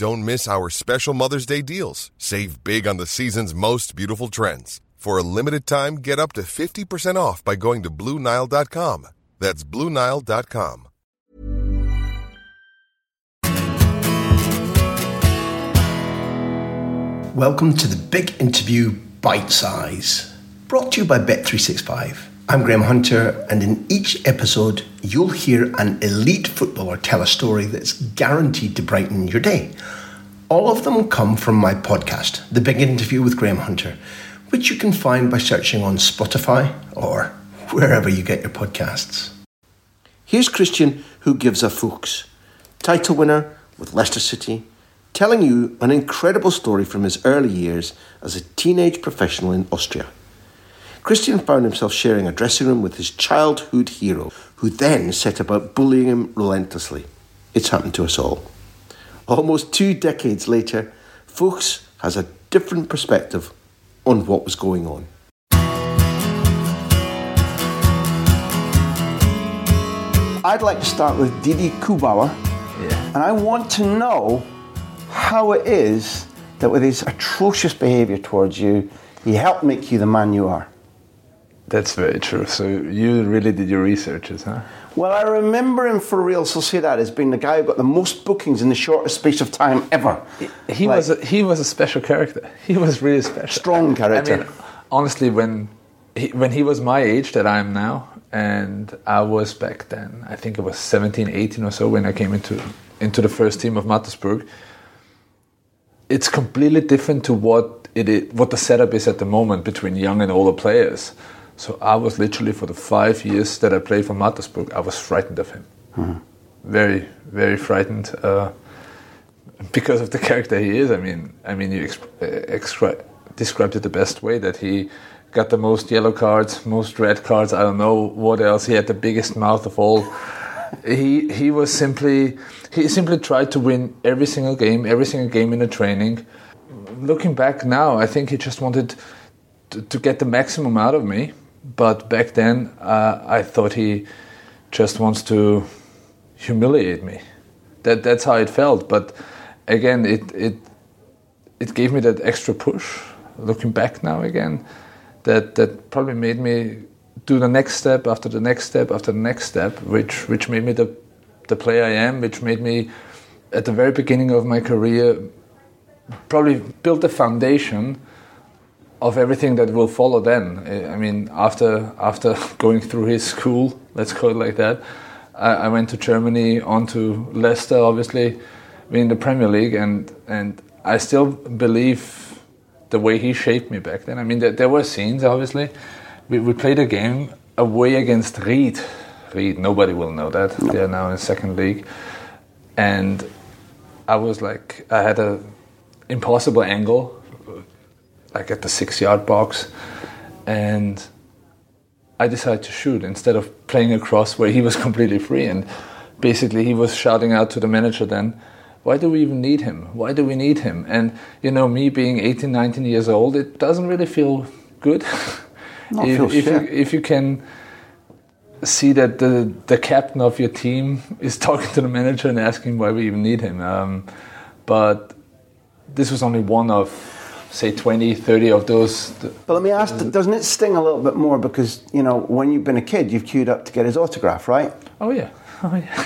Don't miss our special Mother's Day deals. Save big on the season's most beautiful trends. For a limited time, get up to 50% off by going to BlueNile.com. That's BlueNile.com. Welcome to the big interview Bite Size, brought to you by Bet365. I'm Graham Hunter, and in each episode, you'll hear an elite footballer tell a story that's guaranteed to brighten your day. All of them come from my podcast, The Big Interview with Graham Hunter, which you can find by searching on Spotify or wherever you get your podcasts. Here's Christian, who gives a Fuchs, title winner with Leicester City, telling you an incredible story from his early years as a teenage professional in Austria. Christian found himself sharing a dressing room with his childhood hero, who then set about bullying him relentlessly. It's happened to us all. Almost two decades later, Fuchs has a different perspective on what was going on. I'd like to start with Didi Kühbauer, Yeah. and I want to know how it is that with his atrocious behaviour towards you, he helped make you the man you are. That's very true. So you really did your researches, huh? Well, I remember him for Real Sociedad as being the guy who got the most bookings in the shortest space of time ever. He Like- was a, he was a special character. He was really special. Strong character. I mean, honestly, when he, when he was my age that I am now, and I was back then, I think it was 17, 18 or so when I came into into the first team of Mattersburg. It's completely different to what it is, what the setup is at the moment between young and older players. So I was literally for the five years that I played for Mattersburg, I was frightened of him. Very, very frightened. Uh, because of the character he is. I mean, I mean, you exp- uh, excri- described it the best way that he got the most yellow cards, most red cards. I don't know what else. He had the biggest mouth of all. he he was simply he simply tried to win every single game, every single game in the training. Looking back now, I think he just wanted to, to get the maximum out of me. But back then, uh, I thought he just wants to humiliate me. That that's how it felt. But again, it it it gave me that extra push. Looking back now again, that that probably made me do the next step after the next step after the next step, which which made me the the player I am, which made me at the very beginning of my career probably build the foundation of everything that will follow then. I mean, after after going through his school, let's call it like that, I, I went to Germany, on to Leicester, obviously, in the Premier League, and and I still believe the way he shaped me back then. I mean, there, there were scenes, obviously. We, we played a game away against Ried. Ried, nobody will know that. They are now in second league, and I was like, I had a impossible angle like at the six yard box and I decided to shoot instead of playing across where he was completely free. And basically he was shouting out to the manager then why do we even need him? Why do we need him? And you know me being 18 19 years old it doesn't really feel good. No, it if, feels if you, if you can see that the the captain of your team is talking to the manager and asking why we even need him. Um, but this was only one of say 20 30 of those But let me ask, doesn't it sting a little bit more because, you know, when you've been a kid, you've queued up to get his autograph, right? oh yeah oh yeah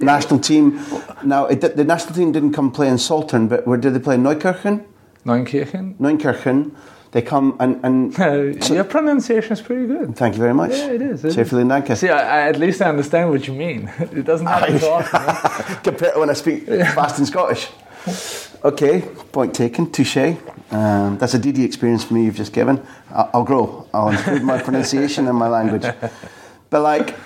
National team. Now, it, the national team didn't come play in Saltern, but where did they play? Neukirchen? Neunkirchen. Neunkirchen. They come and, and Uh, your pronunciation is pretty good. thank you very much. Yeah, it is. it Sehr is. vielen Dank. See, I, I, at least I understand what you mean. It doesn't happen so often. compared to when I speak fast in Scottish. Okay, point taken, touche. Um, that's a DD experience for me you've just given. I'll, I'll grow. I'll improve my pronunciation and my language. But like,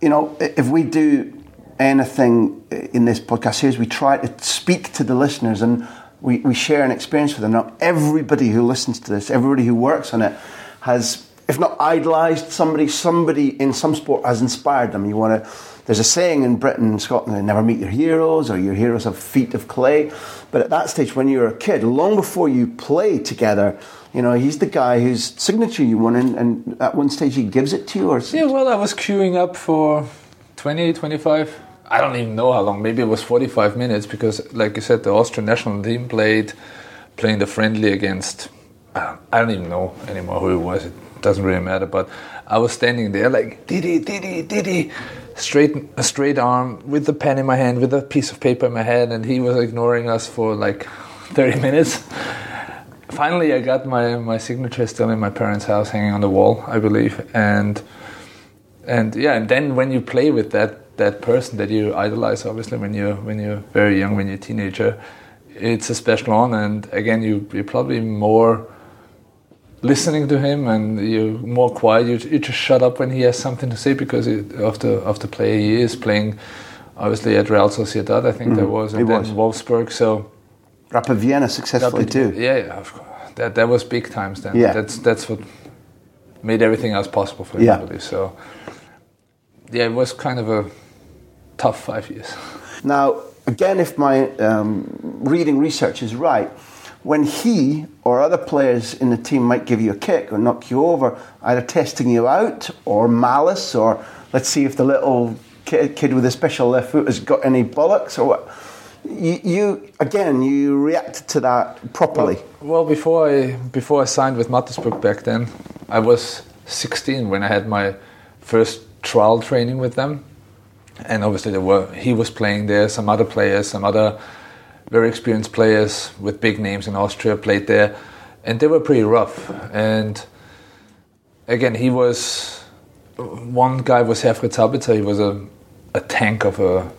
you know, if we do anything in this podcast series, we try to speak to the listeners and we, we share an experience with them. Now, everybody who listens to this, everybody who works on it, has, if not idolized somebody, somebody in some sport has inspired them. You want to. There's a saying in Britain and Scotland: "They never meet your heroes, or your heroes have feet of clay." But at that stage, when you're a kid, long before you play together, you know he's the guy whose signature you want, and, and at one stage he gives it to you, or Yeah, well, I was queuing up for 20, 25. I don't even know how long. Maybe it was 45 minutes because, like you said, the Austrian national team played playing the friendly against. Uh, I don't even know anymore who it was. It doesn't really matter. But I was standing there like Didi, Didi, Didi, straight a straight arm with the pen in my hand, with a piece of paper in my hand, and he was ignoring us for like 30 minutes. Finally, I got my my signature still in my parents' house, hanging on the wall, I believe, and and yeah, and then when you play with that that person that you idolize, obviously when you're when you're very young, when you're a teenager, it's a special honor. And again, you you're probably more listening to him, and you're more quiet. You, you just shut up when he has something to say because it, of the of the player he is playing. Obviously at Real Sociedad, I think there was, and He then was. Wolfsburg. So Rapid Vienna successfully too. yeah, yeah, of course. That that was big times then. Yeah. That's that's what made everything else possible for Yeah. everybody. So yeah, it was kind of a tough five years. Now, again, if my um, reading research is right, when he or other players in the team might give you a kick or knock you over, either testing you out or malice, or let's see if the little kid, with a special left foot has got any bollocks or what. You, you again, you reacted to that properly. Well, before I before I signed with Mattersburg back then, I was 16 when I had my first trial training with them, and obviously there were he was playing there, some other players, some other very experienced players with big names in Austria played there, and they were pretty rough. And again, he was one guy was Herfried Sabitzer. He was a a tank of a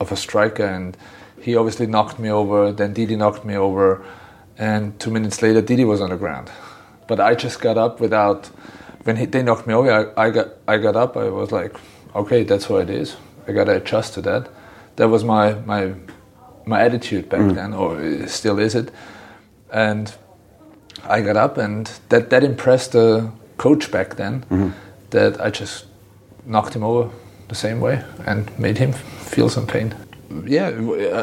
of a striker, and he obviously knocked me over. Then Didi knocked me over, and two minutes later, Didi was on the ground. But I just got up without. When he, they knocked me over, I, I got I got up. I was like, okay, that's what it is. I got to adjust to that. That was my my my attitude back mm. then, or still is it. And I got up, and that that impressed the coach back then. Mm-hmm. That I just knocked him over the same way and made him feel some pain. Yeah,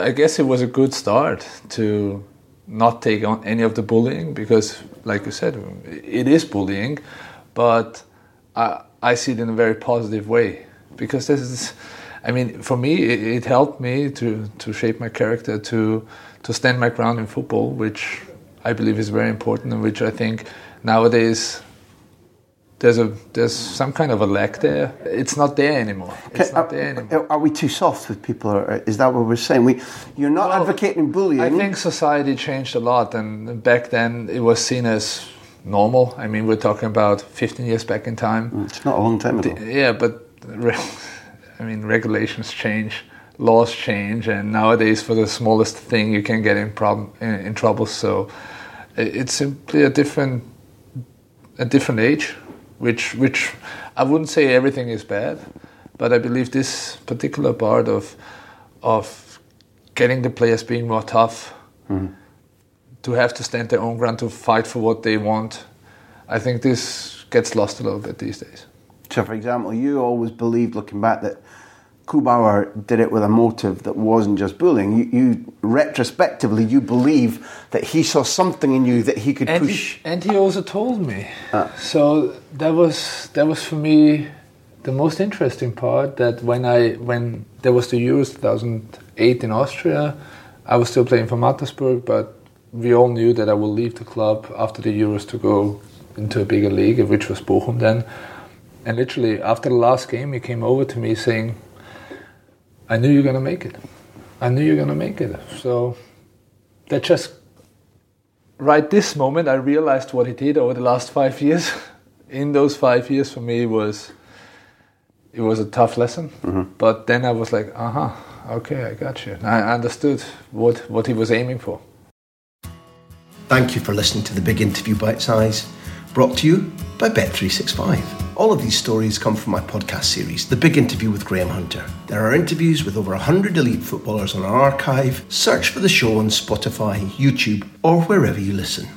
I guess it was a good start to not take on any of the bullying because, like you said, it is bullying, but I, I see it in a very positive way because this is, I mean, for me, it, it helped me to, to shape my character, to, to stand my ground in football, which I believe is very important and which I think nowadays there's a there's some kind of a lack there. It's not there anymore. It's Okay, not uh, there are, anymore. Uh, are we too soft with people? Or uh, is that what we're saying? We, you're not Well, advocating bullying. I think society changed a lot, and back then it was seen as normal. I mean, we're talking about 15 years back in time. Mm, it's not a long time ago. Yeah, but I mean, regulations change, laws change, and nowadays for the smallest thing you can get in problem in, in trouble. So it's simply a different a different age, which which I wouldn't say everything is bad, but I believe this particular part of of getting the players being more tough, mm-hmm. to have to stand their own ground, to fight for what they want. I think this gets lost a little bit these days. So, for example, you always believed, looking back, that Kühbauer did it with a motive that wasn't just bullying. You, you retrospectively, you believe that he saw something in you that he could and push. He, and he also told me. Ah. So that was that was for me the most interesting part. That when I when there was the Euros 2008 in Austria, I was still playing for Mattersburg, but we all knew that I will leave the club after the Euros to go into a bigger league, which was Bochum then. And literally after the last game, he came over to me saying, "I knew you're gonna make it. I knew you're gonna make it." So that just right this moment, I realized what he did over the last five years. In those five years, for me, was it was a tough lesson. Mm-hmm. But then I was like, uh huh, okay, I got you. I understood what what he was aiming for. Thank you for listening to the Big Interview Bite Size, brought to you by Bet365. All of these stories come from my podcast series, The Big Interview with Graham Hunter. There are interviews with over 100 elite footballers on our archive. Search for the show on Spotify, YouTube, or wherever you listen.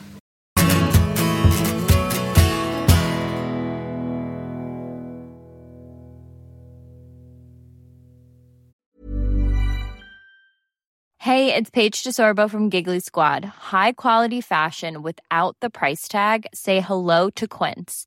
Hey, it's Paige DeSorbo from Giggly Squad. High quality fashion without the price tag. Say hello to Quince.